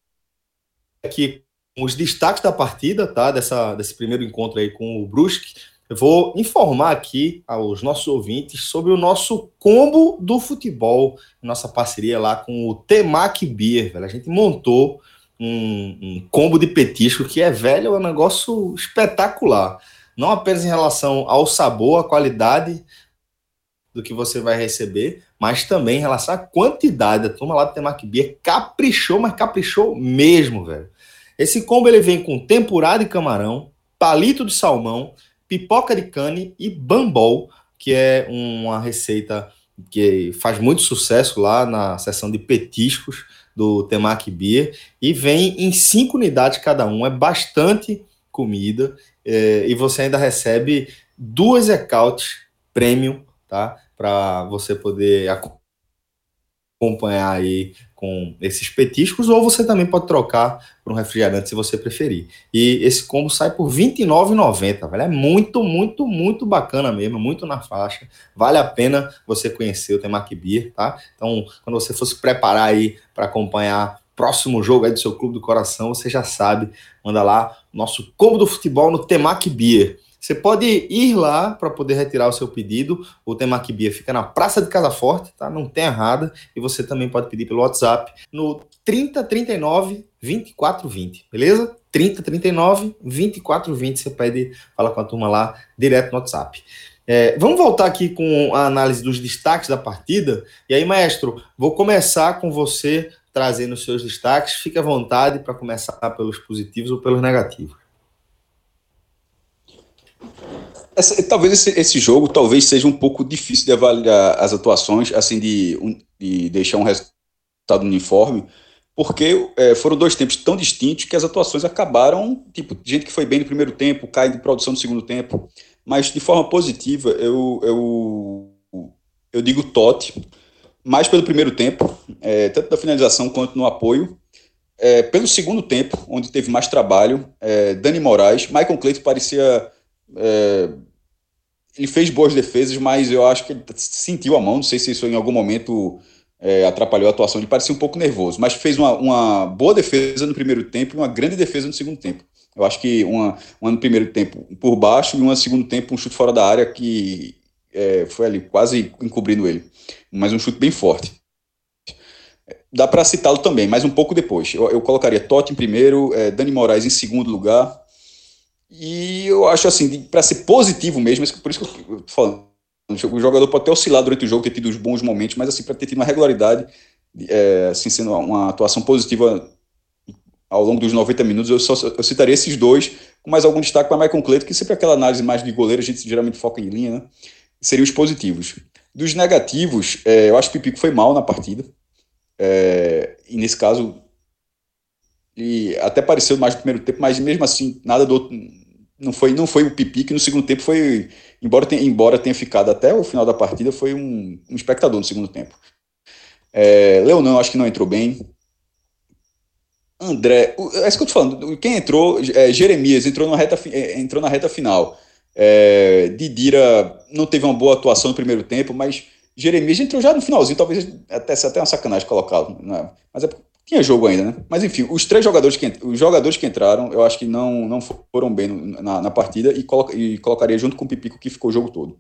aqui os destaques da partida, tá? Dessa, desse primeiro encontro aí com o Brusque, eu vou informar aqui aos nossos ouvintes sobre o nosso combo do futebol, nossa parceria lá com o Temac Beer, velho. A gente montou um, um combo de petisco que é velho, é um negócio espetacular. Não apenas em relação ao sabor, à qualidade do que você vai receber, mas também em relação à quantidade. A turma lá do Temac Beer caprichou, mas caprichou mesmo, velho. Esse combo ele vem com tempurá de camarão, palito de salmão, pipoca de cane e bambol, que é uma receita que faz muito sucesso lá na seção de petiscos do Temaki Beer e vem em cinco unidades cada um, é bastante comida é, e você ainda recebe duas ecautes premium, tá? Para você poder acompanhar aí com esses petiscos, ou você também pode trocar por um refrigerante se você preferir. E esse combo sai por R$29,90, velho. É muito, muito, muito bacana mesmo, muito na faixa. Vale a pena você conhecer o Temaki Beer, tá? Então, quando você for se preparar aí para acompanhar próximo jogo aí do seu clube do coração, você já sabe, manda lá nosso combo do futebol no Temaki Beer. Você pode ir lá para poder retirar o seu pedido. O Temaki Bia fica na Praça de Casa Forte, tá? Não tem errada. E você também pode pedir pelo WhatsApp no 3039 2420, beleza? 3039 2420. Você pede, fala com a turma lá direto no WhatsApp. É, vamos voltar aqui com a análise dos destaques da partida. E aí, maestro, vou começar com você trazendo seus destaques. Fique à vontade para começar pelos positivos ou pelos negativos. Essa, talvez esse, esse, jogo talvez seja um pouco difícil de avaliar as atuações, assim, de, de deixar um resultado uniforme, porque é, foram dois tempos tão distintos que as atuações acabaram, tipo, gente que foi bem no primeiro tempo, cai de produção no segundo tempo, mas de forma positiva, eu, eu, eu digo Totti, mais pelo primeiro tempo, é, tanto na finalização quanto no apoio, é, pelo segundo tempo, onde teve mais trabalho, é, Dani Moraes, Michael Cleiton parecia é, ele fez boas defesas, mas eu acho que ele sentiu a mão. Não sei se isso em algum momento é, atrapalhou a atuação. Ele parecia um pouco nervoso, mas fez uma, uma boa defesa no primeiro tempo e uma grande defesa no segundo tempo. Eu acho que uma, uma no primeiro tempo por baixo e uma no segundo tempo um chute fora da área que é, foi ali quase encobrindo ele. Mas um chute bem forte. Dá para citá-lo também, mas um pouco depois. Eu, eu colocaria Totti em primeiro, é, Dani Moraes em segundo lugar, e eu acho assim, para ser positivo mesmo, por isso que eu tô falando, o jogador pode ter oscilado durante o jogo, ter tido os bons momentos, mas assim, para ter tido uma regularidade, é, assim, sendo uma atuação positiva ao longo dos 90 minutos, eu, só, eu citaria esses dois, com mais algum destaque para Michael Cleito, que sempre é aquela análise mais de goleiro, a gente geralmente foca em linha, né? Seriam os positivos. Dos negativos, é, eu acho que o Pipico foi mal na partida. É, e nesse caso, ele até apareceu mais no primeiro tempo, mas mesmo assim, nada do outro, não foi, não foi o Pipi, que no segundo tempo foi, embora tenha, embora tenha ficado até o final da partida, foi um, um espectador no segundo tempo. É, Leonão, acho que não entrou bem. André, é isso que eu tô falando, quem entrou, é, Jeremias, entrou na reta, é, entrou na reta final. É, Didira não teve uma boa atuação no primeiro tempo, mas Jeremias entrou já no finalzinho, talvez até, até uma sacanagem colocá-lo. Né? Mas é tinha jogo ainda, né? Mas enfim, os três jogadores que, os jogadores que entraram, eu acho que não, não foram bem na, na partida e, coloca, e colocaria junto com o Pipico que ficou o jogo todo.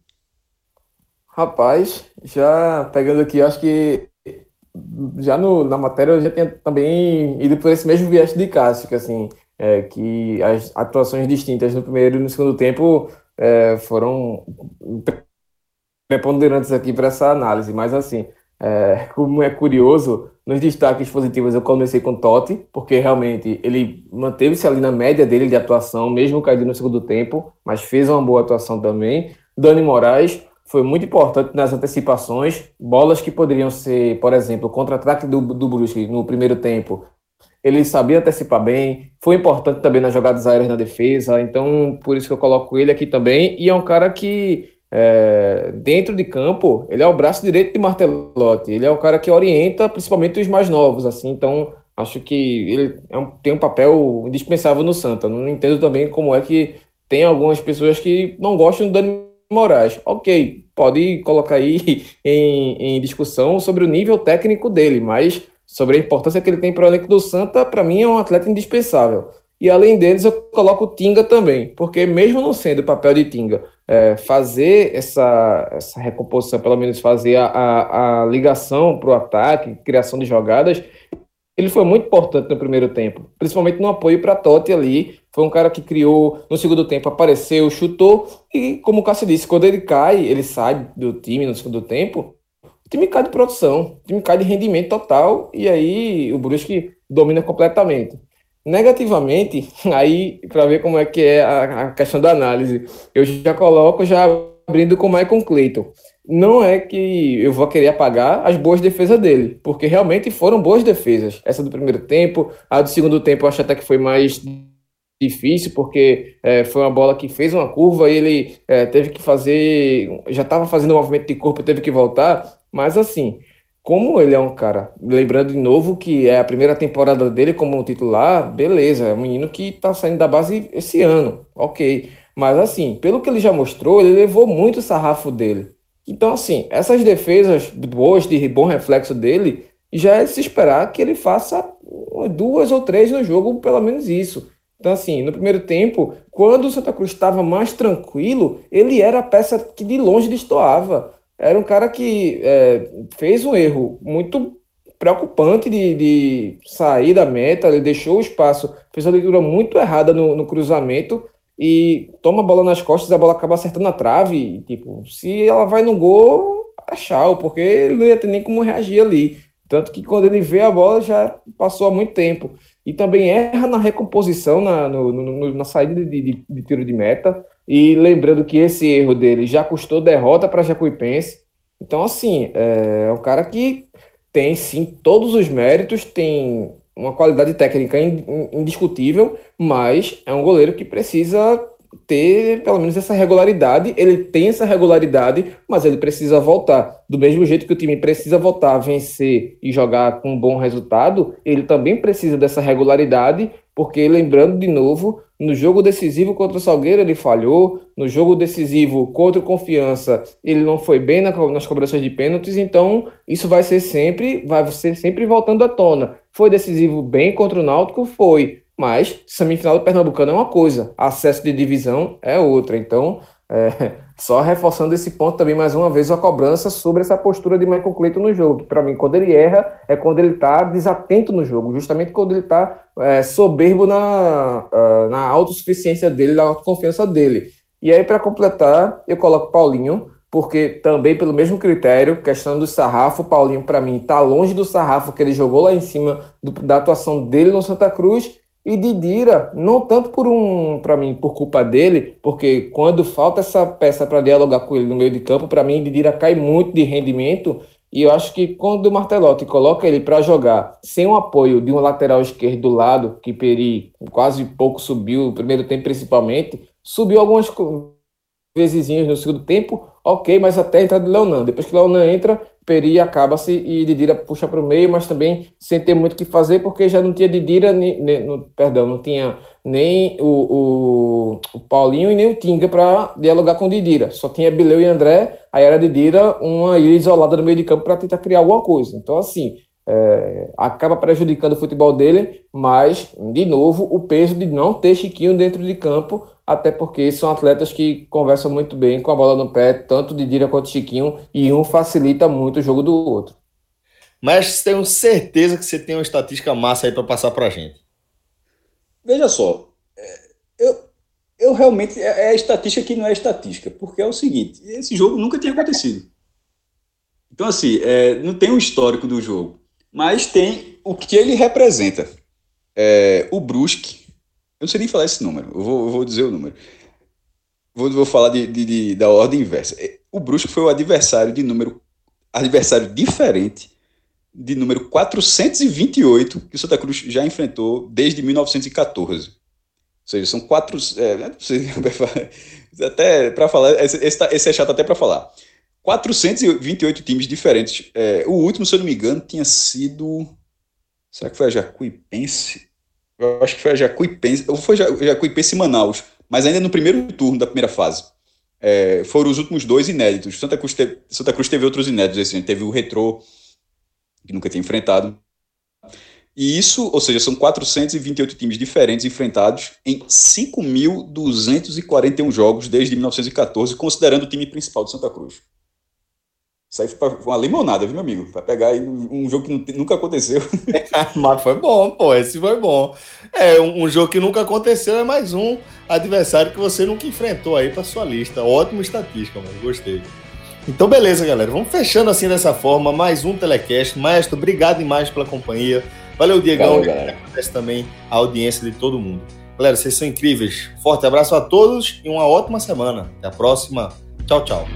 Rapaz, já pegando aqui, acho que já no, na matéria eu já tinha também ido por esse mesmo viés de Cássio, que assim, é, que as atuações distintas no primeiro e no segundo tempo é, foram preponderantes aqui para essa análise, mas assim, é, como é curioso, nos destaques positivos eu comecei com Totti, porque realmente ele manteve-se ali na média dele de atuação, mesmo caindo no segundo tempo, mas fez uma boa atuação também. Dani Moraes, foi muito importante nas antecipações, bolas que poderiam ser, por exemplo, contra-ataque do, do Brusque no primeiro tempo, ele sabia antecipar bem, foi importante também nas jogadas aéreas na defesa, então por isso que eu coloco ele aqui também, e é um cara que é, dentro de campo, ele é o braço direito de Martelotti, ele é o cara que orienta principalmente os mais novos, assim, então acho que ele é um, tem um papel indispensável no Santa, não entendo também como é que tem algumas pessoas que não gostam do Dani Moraes. Ok, pode colocar aí em, em discussão sobre o nível técnico dele, mas sobre a importância que ele tem para o elenco do Santa, para mim é um atleta indispensável. E além deles, eu coloco o Tinga também, porque mesmo não sendo o papel de Tinga, é, fazer essa, essa recomposição, pelo menos fazer a, a, a ligação para o ataque, criação de jogadas, ele foi muito importante no primeiro tempo, principalmente no apoio para Totti ali. Foi um cara que criou no segundo tempo, apareceu, chutou e, como o Cássio disse, quando ele cai, ele sai do time no segundo tempo, o time cai de produção, o time cai de rendimento total e aí o Brusque domina completamente. Negativamente, aí para ver como é que é a, a questão da análise, eu já coloco já abrindo com o Michael Clayton não é que eu vou querer apagar as boas defesas dele, porque realmente foram boas defesas. Essa do primeiro tempo, a do segundo tempo eu acho até que foi mais difícil, porque é, foi uma bola que fez uma curva e ele é, teve que fazer, já estava fazendo um movimento de corpo, teve que voltar, mas assim, como ele é um cara, lembrando de novo que é a primeira temporada dele como titular, beleza, é um menino que está saindo da base esse ano, ok. Mas assim, pelo que ele já mostrou, ele levou muito o sarrafo dele. Então, assim, essas defesas boas, de bom reflexo dele, já é se esperar que ele faça duas ou três no jogo, pelo menos isso. Então, assim, no primeiro tempo, quando o Santa Cruz estava mais tranquilo, ele era a peça que de longe destoava. Era um cara que é, fez um erro muito preocupante de, de, sair da meta, ele deixou o espaço, fez a leitura muito errada no, no cruzamento e toma a bola nas costas, a bola acaba acertando a trave. E, tipo, se ela vai no gol, é tchau, porque ele não ia ter nem como reagir ali. Tanto que quando ele vê a bola já passou há muito tempo. E também erra na recomposição, na, no, no, na saída de, de, de, tiro de meta. E lembrando que esse erro dele já custou derrota para Jacuipense. Então, assim, é, é um cara que tem sim todos os méritos, tem uma qualidade técnica indiscutível, mas é um goleiro que precisa ter pelo menos essa regularidade. Ele tem essa regularidade, mas ele precisa voltar. Do mesmo jeito que o time precisa voltar, vencer e jogar com um bom resultado, ele também precisa dessa regularidade, porque lembrando de novo, no jogo decisivo contra o Salgueiro ele falhou, no jogo decisivo contra o Confiança ele não foi bem nas cobranças de pênaltis, então isso vai ser sempre, vai ser sempre voltando à tona. Foi decisivo bem contra o Náutico? Foi. Mas semifinal do Pernambucano é uma coisa, acesso de divisão é outra. Então, é, só reforçando esse ponto também, mais uma vez, a cobrança sobre essa postura de Michael Clayton no jogo. Para mim, quando ele erra, é quando ele está desatento no jogo, justamente quando ele está é, soberbo na, uh, na autossuficiência dele, na autoconfiança dele. E aí, para completar, eu coloco Paulinho, porque também pelo mesmo critério, questão do sarrafo, Paulinho, para mim, está longe do sarrafo que ele jogou lá em cima do, da atuação dele no Santa Cruz e Didira, não tanto por um, para mim, por culpa dele, porque quando falta essa peça para dialogar com ele no meio de campo, para mim Didira cai muito de rendimento. E eu acho que quando o Martelotti coloca ele para jogar sem o apoio de um lateral esquerdo do lado, que Peri quase pouco subiu, no primeiro tempo principalmente, subiu algumas vezes no segundo tempo, ok, mas até a entrada do Leonan. Depois que Leonan entra, Peri acaba-se e Didira puxa para o meio, mas também sem ter muito o que fazer, porque já não tinha Didira, nem, no, perdão, não tinha nem o, o, o Paulinho e nem o Tinga para dialogar com Didira. Só tinha Bileu e André, aí era Didira uma ilha isolada no meio de campo para tentar criar alguma coisa. Então, assim, é, acaba prejudicando o futebol dele, mas, de novo, o peso de não ter Chiquinho dentro de campo até porque são atletas que conversam muito bem com a bola no pé, tanto de Dira quanto de Chiquinho, e um facilita muito o jogo do outro. Mas tenho certeza que você tem uma estatística massa aí para passar para a gente. Veja só, é, eu, eu realmente. É, é estatística que não é estatística, porque é o seguinte: esse jogo nunca tinha acontecido. Então, assim, é, não tem o um histórico do jogo, mas tem o que ele representa. É, o Brusque não sei nem falar esse número, eu vou, eu vou dizer o número. Vou, vou falar de, de, de, da ordem inversa. É, o Brusque foi o adversário de número adversário diferente de número 428 que o Santa Cruz já enfrentou desde 1914. Ou seja, são quatro. É, até para falar, esse, tá, esse, é chato até para falar. 428 times diferentes. É, o último, se eu não me engano, tinha sido. Será que foi a Jacuipense? Eu acho que foi a Jacuipense. Ou foi Jacuipense Manaus, mas ainda no primeiro turno da primeira fase. É, foram os últimos dois inéditos. Santa Cruz, teve, Santa Cruz teve outros inéditos esse. Teve o Retrô, que nunca tinha enfrentado. E isso, ou seja, são 428 times diferentes enfrentados em 5.241 jogos desde 1914, considerando o time principal de Santa Cruz. Isso aí foi uma limonada, viu, meu amigo? Vai pegar aí um jogo que nunca aconteceu. Mas foi bom, pô, esse foi bom. É, um, um, jogo que nunca aconteceu é mais um adversário que você nunca enfrentou aí para sua lista. Ótima estatística, mano, gostei. Então, beleza, galera. Vamos fechando assim dessa forma. Mais um telecast. Maestro, obrigado demais pela companhia. Valeu, Diegão. Valeu, galera. Agradece também a audiência de todo mundo. Galera, vocês são incríveis. Forte abraço a todos e uma ótima semana. Até a próxima. Tchau, tchau.